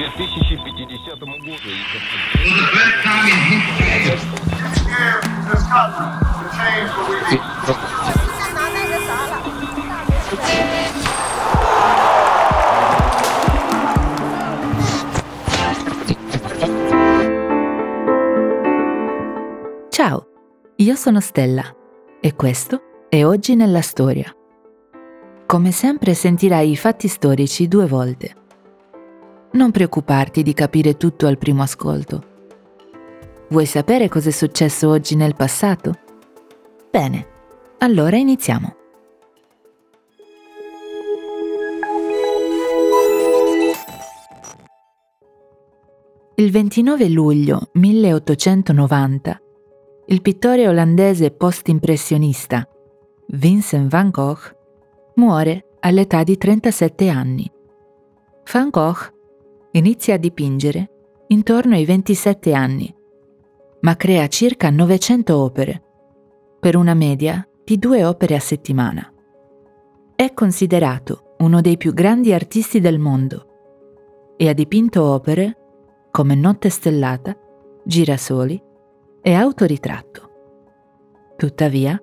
2050 году. Ciao, io sono Stella e questo è Oggi nella Storia. Come sempre sentirai i fatti storici due volte. non preoccuparti di capire tutto al primo ascolto. Vuoi sapere cosa è successo oggi nel passato? Bene, allora iniziamo. Il 29 luglio 1890 il pittore olandese post-impressionista Vincent van Gogh muore all'età di 37 anni. Van Gogh inizia a dipingere intorno ai 27 anni, ma crea circa 900 opere, per una media di due opere a settimana. È considerato uno dei più grandi artisti del mondo e ha dipinto opere come Notte stellata, Girasoli e autoritratto. Tuttavia,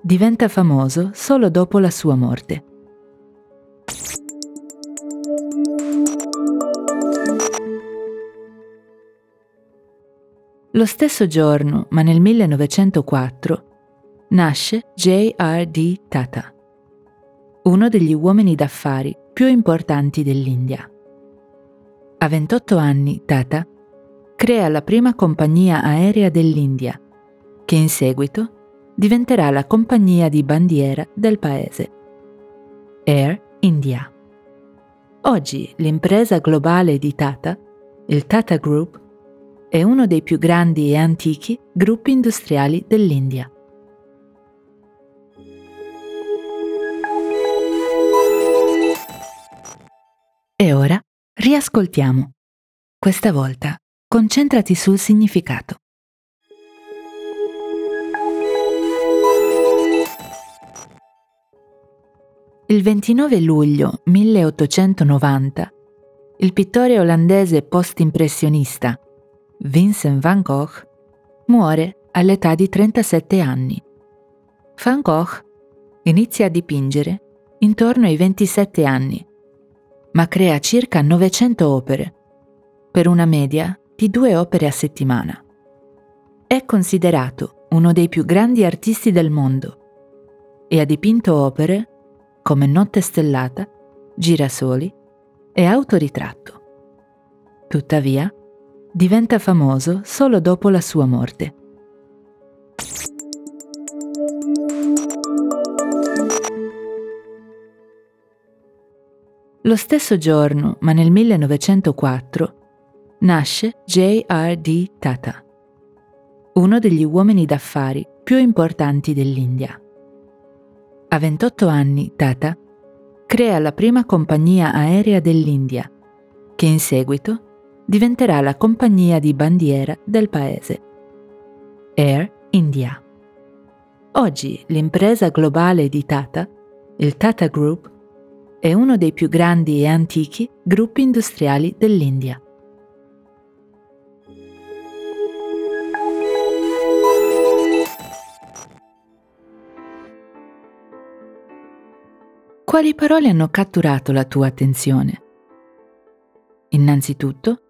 diventa famoso solo dopo la sua morte. Lo stesso giorno, ma nel 1904, nasce J.R.D. Tata, uno degli uomini d'affari più importanti dell'India. A 28 anni, Tata crea la prima compagnia aerea dell'India, che in seguito diventerà la compagnia di bandiera del paese, Air India. Oggi l'impresa globale di Tata, il Tata Group, è uno dei più grandi e antichi gruppi industriali dell'India. E ora riascoltiamo. Questa volta Concentrati sul significato. Il 29 luglio 1890 il pittore olandese post-impressionista Vincent van Gogh muore all'età di 37 anni. Van Gogh inizia a dipingere intorno ai 27 anni, ma crea circa 900 opere, per una media di due opere a settimana. È considerato uno dei più grandi artisti del mondo e ha dipinto opere come Notte stellata, Girasoli e Autoritratto. Tuttavia, diventa famoso solo dopo la sua morte. Lo stesso giorno, ma nel 1904, nasce J.R.D. Tata, uno degli uomini d'affari più importanti dell'India. A 28 anni Tata crea la prima compagnia aerea dell'India, che in seguito diventerà la compagnia di bandiera del paese, Air India. Oggi l'impresa globale di Tata, il Tata Group, è uno dei più grandi e antichi gruppi industriali dell'India. Quali parole hanno catturato la tua attenzione? Innanzitutto,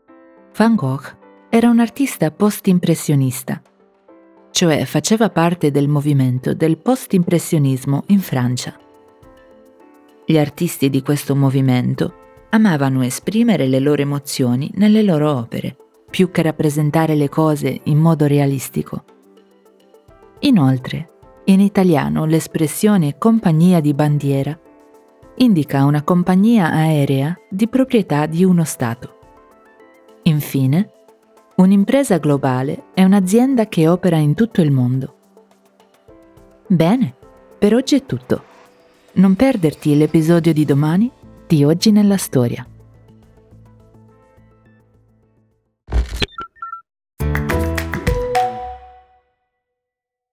Van Gogh era un artista post-impressionista, cioè faceva parte del movimento del post-impressionismo in Francia. Gli artisti di questo movimento amavano esprimere le loro emozioni nelle loro opere, più che rappresentare le cose in modo realistico. Inoltre, in italiano l'espressione compagnia di bandiera indica una compagnia aerea di proprietà di uno Stato. Infine, un'impresa globale è un'azienda che opera in tutto il mondo. Bene, per oggi è tutto. Non perderti l'episodio di domani di Oggi nella Storia.